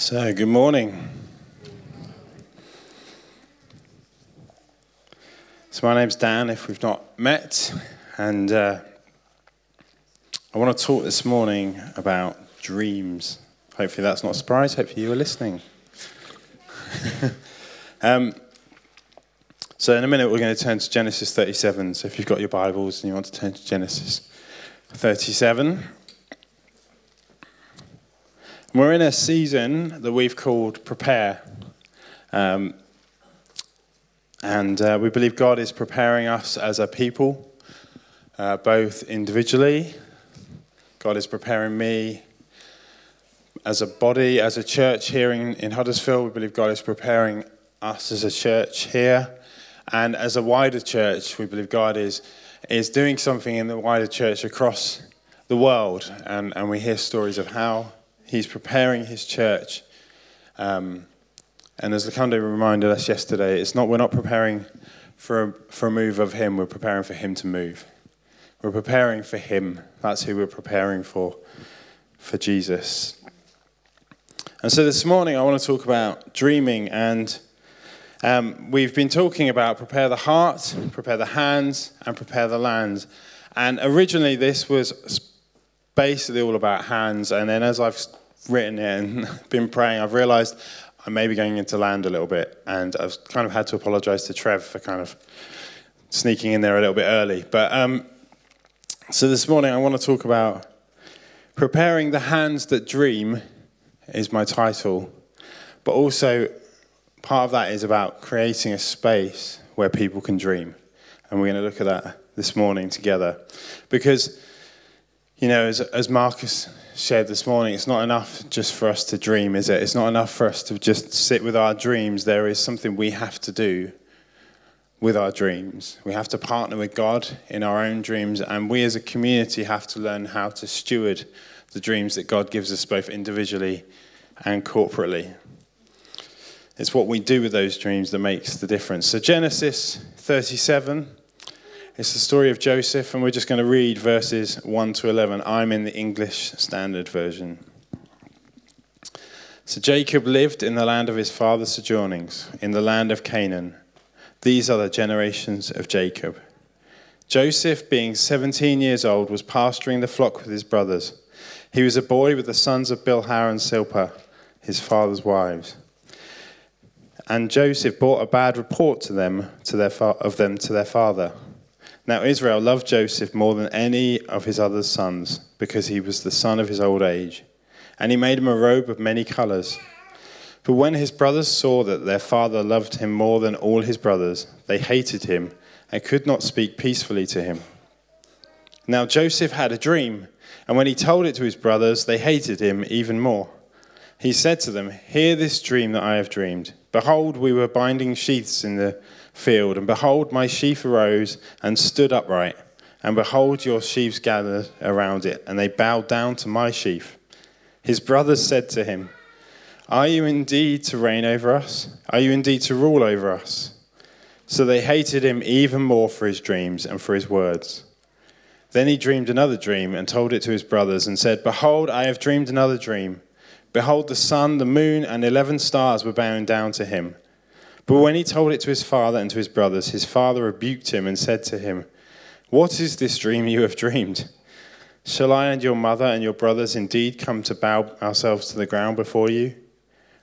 So, good morning. So, my name's Dan, if we've not met, and uh, I want to talk this morning about dreams. Hopefully, that's not a surprise. Hopefully, you were listening. um, so, in a minute, we're going to turn to Genesis 37. So, if you've got your Bibles and you want to turn to Genesis 37, we're in a season that we've called Prepare. Um, and uh, we believe God is preparing us as a people, uh, both individually. God is preparing me as a body, as a church here in, in Huddersfield. We believe God is preparing us as a church here. And as a wider church, we believe God is, is doing something in the wider church across the world. And, and we hear stories of how He's preparing his church. Um, and as Lakande reminded us yesterday, it's not, we're not preparing for a, for a move of him, we're preparing for him to move. We're preparing for him. That's who we're preparing for, for Jesus. And so this morning I want to talk about dreaming. And um, we've been talking about prepare the heart, prepare the hands, and prepare the land. And originally this was basically all about hands. And then as I've written it and been praying, I've realized I may be going into land a little bit. And I've kind of had to apologize to Trev for kind of sneaking in there a little bit early. But um, so this morning I want to talk about preparing the hands that dream is my title. But also part of that is about creating a space where people can dream. And we're going to look at that this morning together. Because, you know, as, as Marcus shared this morning, it's not enough just for us to dream, is it? It's not enough for us to just sit with our dreams. There is something we have to do with our dreams. We have to partner with God in our own dreams, and we as a community have to learn how to steward the dreams that God gives us both individually and corporately. It's what we do with those dreams that makes the difference. So, Genesis 37 it's the story of Joseph, and we're just going to read verses 1 to 11. I'm in the English Standard Version. So Jacob lived in the land of his father's sojournings, in the land of Canaan. These are the generations of Jacob. Joseph, being 17 years old, was pasturing the flock with his brothers. He was a boy with the sons of Bilhah and Zilpah, his father's wives. And Joseph brought a bad report to them, to their fa- of them to their father. Now Israel loved Joseph more than any of his other sons, because he was the son of his old age. And he made him a robe of many colors. But when his brothers saw that their father loved him more than all his brothers, they hated him and could not speak peacefully to him. Now Joseph had a dream, and when he told it to his brothers, they hated him even more. He said to them, Hear this dream that I have dreamed. Behold, we were binding sheaths in the field, and behold, my sheaf arose and stood upright. And behold, your sheaves gathered around it, and they bowed down to my sheaf. His brothers said to him, Are you indeed to reign over us? Are you indeed to rule over us? So they hated him even more for his dreams and for his words. Then he dreamed another dream and told it to his brothers, and said, Behold, I have dreamed another dream. Behold, the sun, the moon, and eleven stars were bowing down to him. But when he told it to his father and to his brothers, his father rebuked him and said to him, What is this dream you have dreamed? Shall I and your mother and your brothers indeed come to bow ourselves to the ground before you?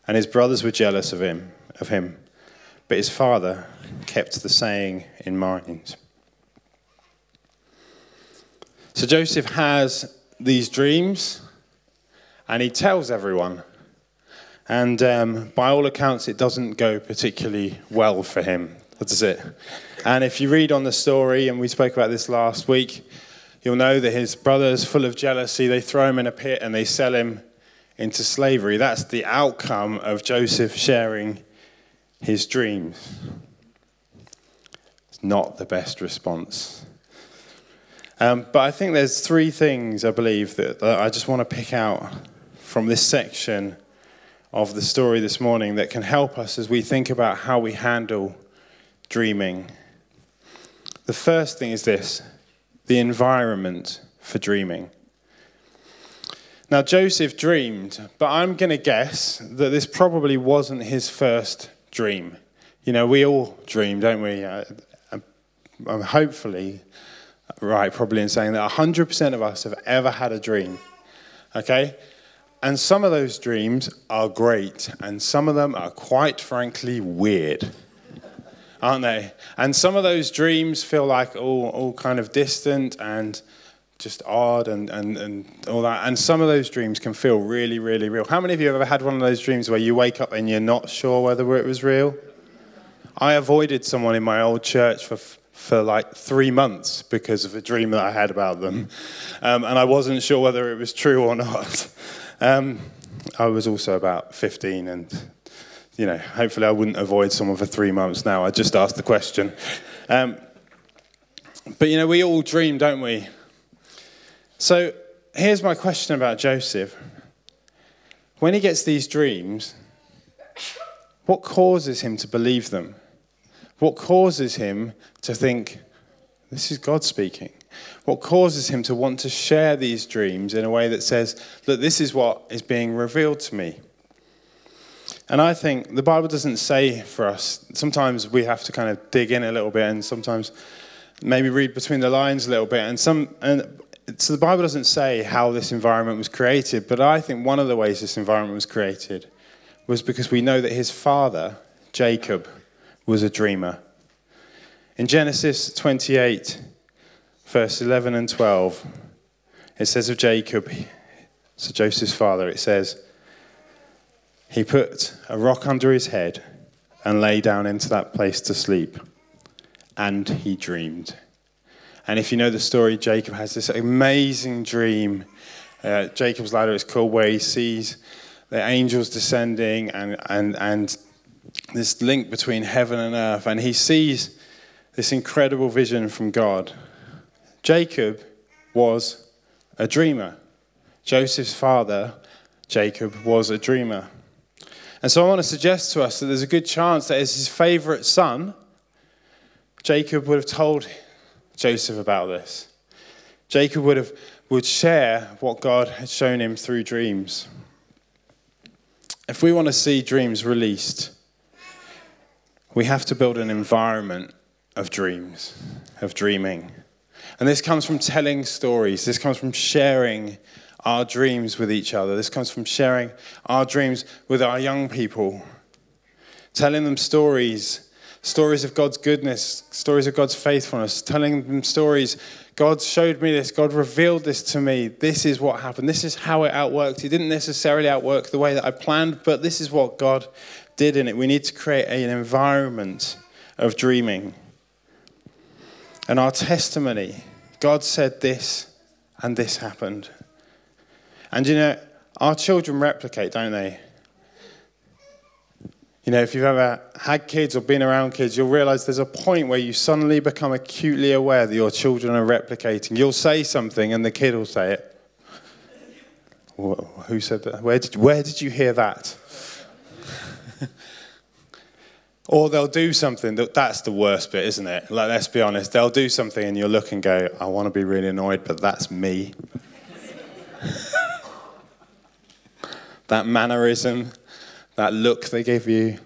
And his brothers were jealous of him, of him. But his father kept the saying in mind. So Joseph has these dreams and he tells everyone. And um, by all accounts, it doesn't go particularly well for him, does it? And if you read on the story, and we spoke about this last week, you'll know that his brothers, full of jealousy, they throw him in a pit and they sell him into slavery. That's the outcome of Joseph sharing his dreams. It's not the best response. Um, but I think there's three things I believe that, that I just want to pick out from this section of the story this morning that can help us as we think about how we handle dreaming. The first thing is this the environment for dreaming. Now, Joseph dreamed, but I'm going to guess that this probably wasn't his first dream. You know, we all dream, don't we? Uh, I'm hopefully right, probably in saying that 100% of us have ever had a dream. Okay? And some of those dreams are great, and some of them are quite frankly weird, aren't they? And some of those dreams feel like all, all kind of distant and just odd and, and, and all that. And some of those dreams can feel really, really real. How many of you have ever had one of those dreams where you wake up and you're not sure whether it was real? I avoided someone in my old church for, for like three months because of a dream that I had about them. Um, and I wasn't sure whether it was true or not. Um, I was also about 15 and you know, hopefully I wouldn't avoid someone for three months now. I just asked the question. Um, but you know, we all dream, don't we? So here's my question about Joseph. When he gets these dreams, what causes him to believe them? What causes him to think, this is God speaking? What causes him to want to share these dreams in a way that says, look, this is what is being revealed to me? And I think the Bible doesn't say for us, sometimes we have to kind of dig in a little bit and sometimes maybe read between the lines a little bit. And, some, and so the Bible doesn't say how this environment was created, but I think one of the ways this environment was created was because we know that his father, Jacob, was a dreamer. In Genesis 28, verse 11 and 12, it says of Jacob, so Joseph's father, it says, he put a rock under his head and lay down into that place to sleep, and he dreamed. And if you know the story, Jacob has this amazing dream. Uh, Jacob's ladder is called where he sees the angels descending and, and, and this link between heaven and earth. And he sees this incredible vision from God. Jacob was a dreamer. Joseph's father, Jacob, was a dreamer. And so I want to suggest to us that there's a good chance that as his favorite son, Jacob would have told Joseph about this. Jacob would have would share what God had shown him through dreams. If we want to see dreams released, we have to build an environment of dreams, of dreaming. And this comes from telling stories. This comes from sharing our dreams with each other. This comes from sharing our dreams with our young people, telling them stories stories of God's goodness, stories of God's faithfulness, telling them stories. God showed me this, God revealed this to me. This is what happened. This is how it outworked. It didn't necessarily outwork the way that I planned, but this is what God did in it. We need to create an environment of dreaming. And our testimony God said this, and this happened. And you know, our children replicate, don't they? You know, if you've ever had kids or been around kids, you'll realize there's a point where you suddenly become acutely aware that your children are replicating. You'll say something and the kid will say it. Who said that? Where did, where did you hear that? Or they'll do something that that's the worst bit, isn't it? Like, let's be honest. They'll do something and you'll look and go, I want to be really annoyed, but that's me. that mannerism that look they give you.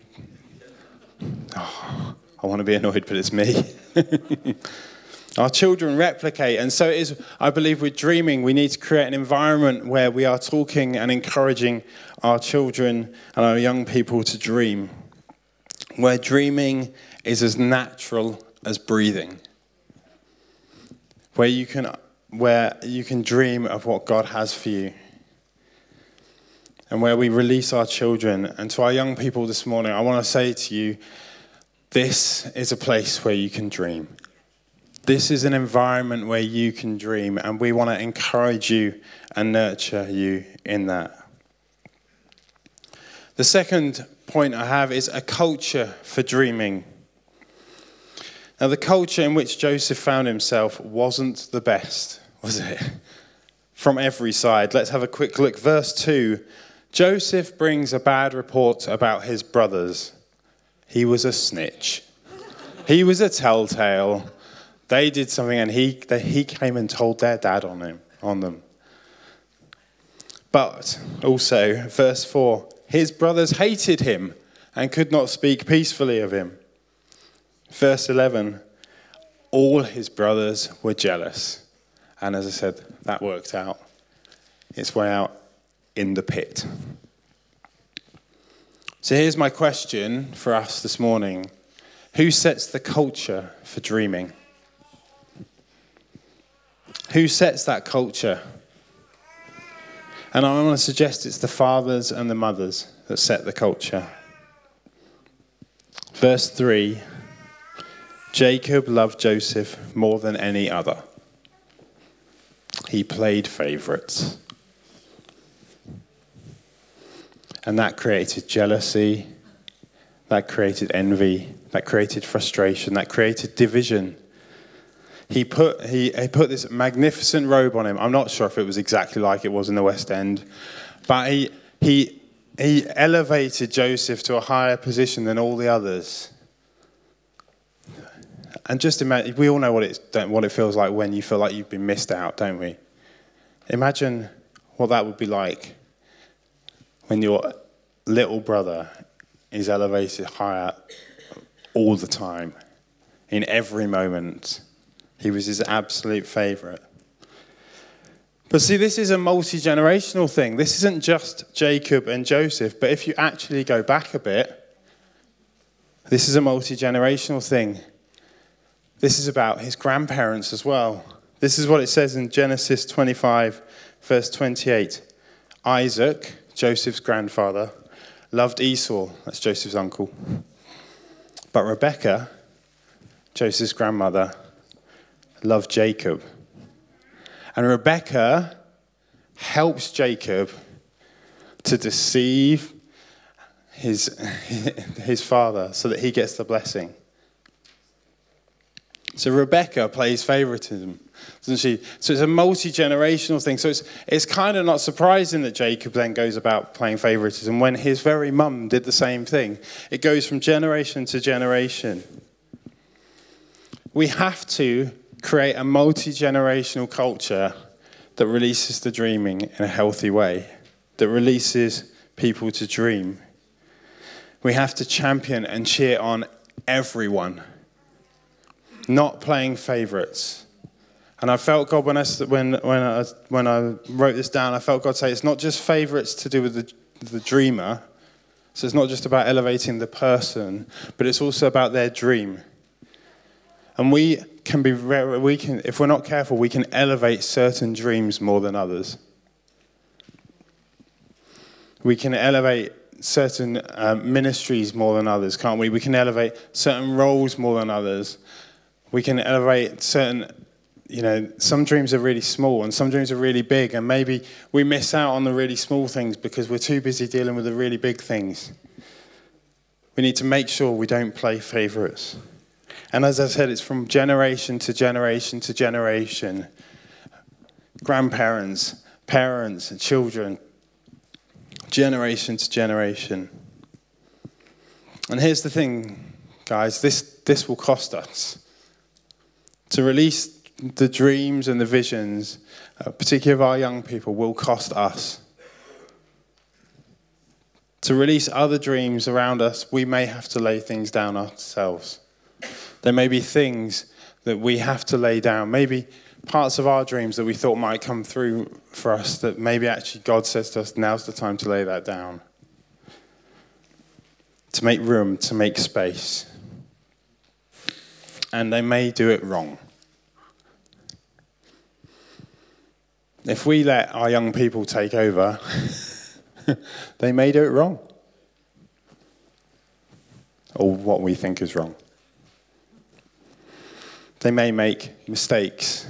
Oh, I want to be annoyed, but it's me. Our children replicate, and so it is, I believe, with dreaming, we need to create an environment where we are talking and encouraging our children and our young people to dream, where dreaming is as natural as breathing, where you can, where you can dream of what God has for you and where we release our children. And to our young people this morning, I want to say to you this is a place where you can dream. This is an environment where you can dream, and we want to encourage you and nurture you in that. The second point I have is a culture for dreaming. Now, the culture in which Joseph found himself wasn't the best, was it? From every side. Let's have a quick look. Verse 2 Joseph brings a bad report about his brothers. He was a snitch. He was a telltale. They did something and he, they, he came and told their dad on, him, on them. But also, verse 4 his brothers hated him and could not speak peacefully of him. Verse 11 all his brothers were jealous. And as I said, that worked out its way out in the pit. So here's my question for us this morning Who sets the culture for dreaming? Who sets that culture? And I want to suggest it's the fathers and the mothers that set the culture. Verse 3 Jacob loved Joseph more than any other. He played favorites. And that created jealousy, that created envy, that created frustration, that created division he put, he, he put this magnificent robe on him. I'm not sure if it was exactly like it was in the West End, but he, he, he elevated Joseph to a higher position than all the others. And just imagine, we all know what, it's, what it feels like when you feel like you've been missed out, don't we? Imagine what that would be like when your little brother is elevated higher all the time, in every moment. He was his absolute favorite. But see, this is a multi generational thing. This isn't just Jacob and Joseph, but if you actually go back a bit, this is a multi generational thing. This is about his grandparents as well. This is what it says in Genesis 25, verse 28. Isaac, Joseph's grandfather, loved Esau, that's Joseph's uncle. But Rebekah, Joseph's grandmother, loved Jacob. And Rebecca helps Jacob to deceive his, his father so that he gets the blessing. So Rebecca plays favoritism, doesn't she? So it's a multi generational thing. So it's, it's kind of not surprising that Jacob then goes about playing favoritism when his very mum did the same thing. It goes from generation to generation. We have to create a multi generational culture that releases the dreaming in a healthy way, that releases people to dream. We have to champion and cheer on everyone, not playing favorites. And I felt God when I, when, when, I, when I wrote this down, I felt God say it's not just favorites to do with the, the dreamer. So it's not just about elevating the person, but it's also about their dream. And we can be we can, if we're not careful, we can elevate certain dreams more than others. We can elevate certain um, ministries more than others, can't we? We can elevate certain roles more than others. We can elevate certain, you know, some dreams are really small and some dreams are really big, and maybe we miss out on the really small things because we're too busy dealing with the really big things. We need to make sure we don't play favorites. And as I said, it's from generation to generation to generation. Grandparents, parents, and children, generation to generation. And here's the thing, guys this, this will cost us. To release the dreams and the visions, uh, particularly of our young people, will cost us. To release other dreams around us, we may have to lay things down ourselves. There may be things that we have to lay down, maybe parts of our dreams that we thought might come through for us that maybe actually God says to us, now's the time to lay that down. To make room, to make space. And they may do it wrong. If we let our young people take over, they may do it wrong. Or what we think is wrong. They may make mistakes,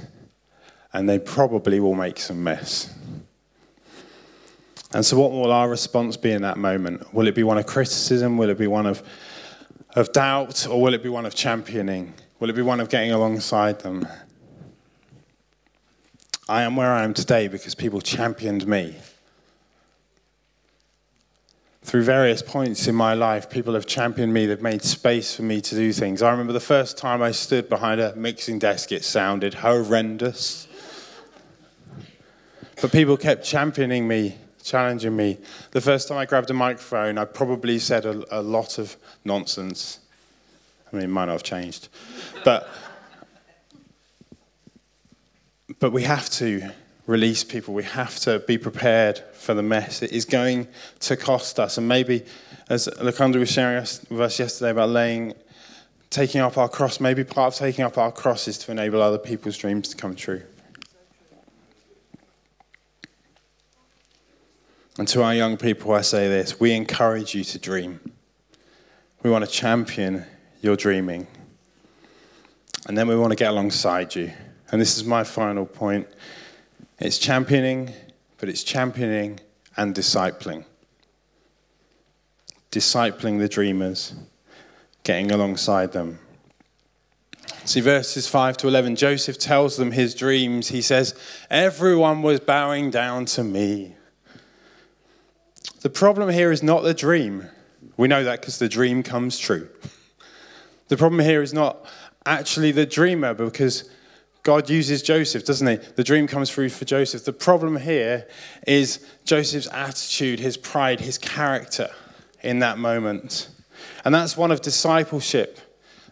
and they probably will make some mess. And so, what will our response be in that moment? Will it be one of criticism? Will it be one of, of doubt? Or will it be one of championing? Will it be one of getting alongside them? I am where I am today because people championed me. Through various points in my life, people have championed me, they've made space for me to do things. I remember the first time I stood behind a mixing desk, it sounded horrendous. But people kept championing me challenging me. The first time I grabbed a microphone, I probably said a, a lot of nonsense. I mean, it might not have changed. But, but we have to release people. We have to be prepared for the mess. It is going to cost us. And maybe, as Lakanda was sharing with us yesterday about laying, taking up our cross, maybe part of taking up our cross is to enable other people's dreams to come true. And to our young people, I say this we encourage you to dream. We want to champion your dreaming. And then we want to get alongside you. And this is my final point it's championing, but it's championing and discipling. Discipling the dreamers, getting alongside them. See, verses 5 to 11, Joseph tells them his dreams. He says, Everyone was bowing down to me. The problem here is not the dream. We know that because the dream comes true. The problem here is not actually the dreamer because God uses Joseph, doesn't he? The dream comes through for Joseph. The problem here is Joseph's attitude, his pride, his character in that moment. And that's one of discipleship.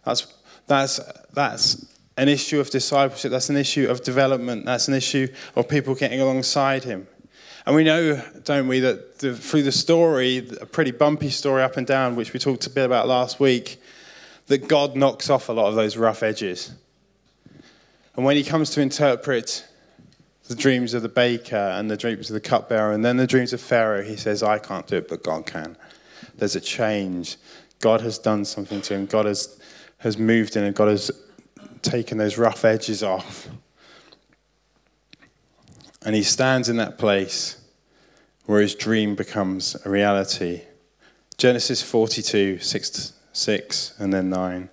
That's, that's, that's an issue of discipleship. That's an issue of development. That's an issue of people getting alongside him. And we know, don't we, that the, through the story, a pretty bumpy story up and down, which we talked a bit about last week, that God knocks off a lot of those rough edges. And when he comes to interpret the dreams of the baker and the dreams of the cupbearer and then the dreams of Pharaoh, he says, I can't do it, but God can. There's a change. God has done something to him. God has, has moved in and God has taken those rough edges off. And he stands in that place where his dream becomes a reality. Genesis 42, 6, 6 and then 9.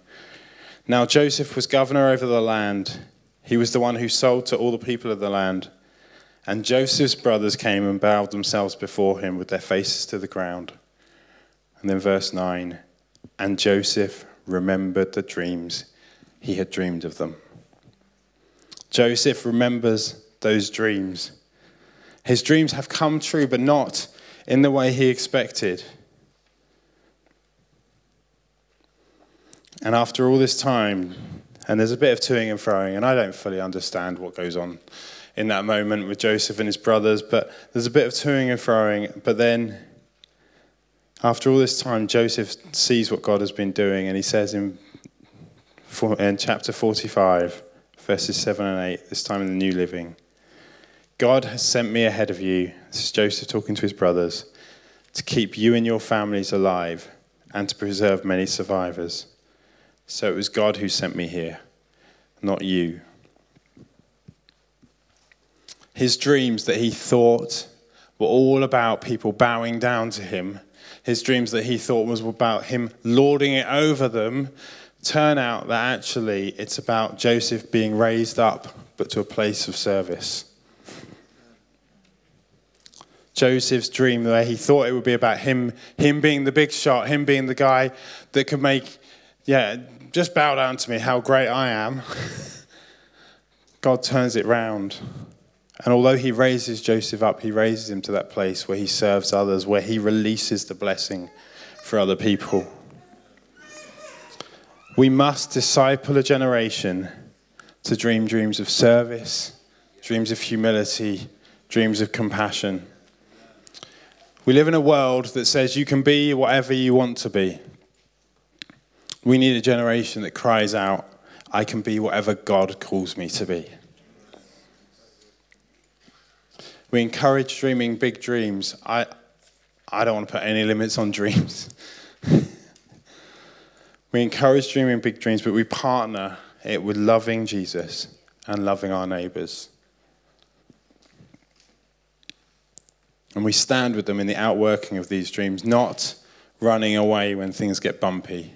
Now Joseph was governor over the land. He was the one who sold to all the people of the land. And Joseph's brothers came and bowed themselves before him with their faces to the ground. And then verse 9 And Joseph remembered the dreams he had dreamed of them. Joseph remembers those dreams. His dreams have come true, but not in the way he expected. And after all this time, and there's a bit of toing and froing, and I don't fully understand what goes on in that moment with Joseph and his brothers, but there's a bit of toing and froing. But then, after all this time, Joseph sees what God has been doing, and he says in, in chapter 45, verses 7 and 8, this time in the New Living God has sent me ahead of you, this is Joseph talking to his brothers, to keep you and your families alive and to preserve many survivors. So it was God who sent me here, not you. His dreams that he thought were all about people bowing down to him, his dreams that he thought was about him lording it over them, turn out that actually it's about Joseph being raised up, but to a place of service. Joseph's dream, where he thought it would be about him, him being the big shot, him being the guy that could make, yeah, just bow down to me how great I am. God turns it round. And although he raises Joseph up, he raises him to that place where he serves others, where he releases the blessing for other people. We must disciple a generation to dream dreams of service, dreams of humility, dreams of compassion. We live in a world that says you can be whatever you want to be. We need a generation that cries out, I can be whatever God calls me to be. We encourage dreaming big dreams. I, I don't want to put any limits on dreams. we encourage dreaming big dreams, but we partner it with loving Jesus and loving our neighbors. And we stand with them in the outworking of these dreams, not running away when things get bumpy.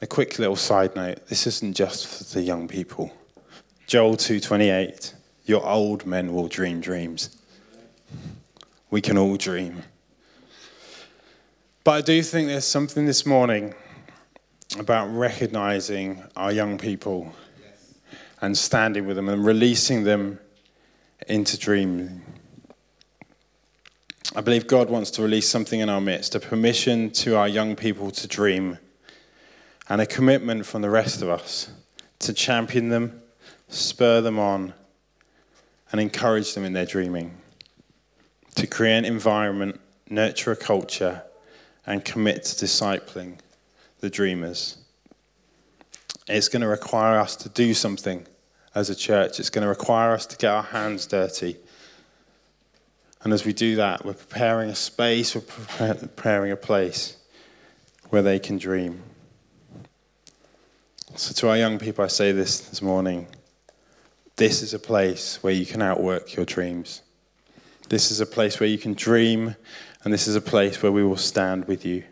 A quick little side note this isn't just for the young people. Joel 2:28 Your old men will dream dreams. We can all dream. But I do think there's something this morning about recognizing our young people and standing with them and releasing them into dreaming. I believe God wants to release something in our midst a permission to our young people to dream, and a commitment from the rest of us to champion them, spur them on, and encourage them in their dreaming. To create an environment, nurture a culture, and commit to discipling the dreamers. It's going to require us to do something as a church. It's going to require us to get our hands dirty. And as we do that, we're preparing a space, we're preparing a place where they can dream. So, to our young people, I say this this morning this is a place where you can outwork your dreams. This is a place where you can dream, and this is a place where we will stand with you.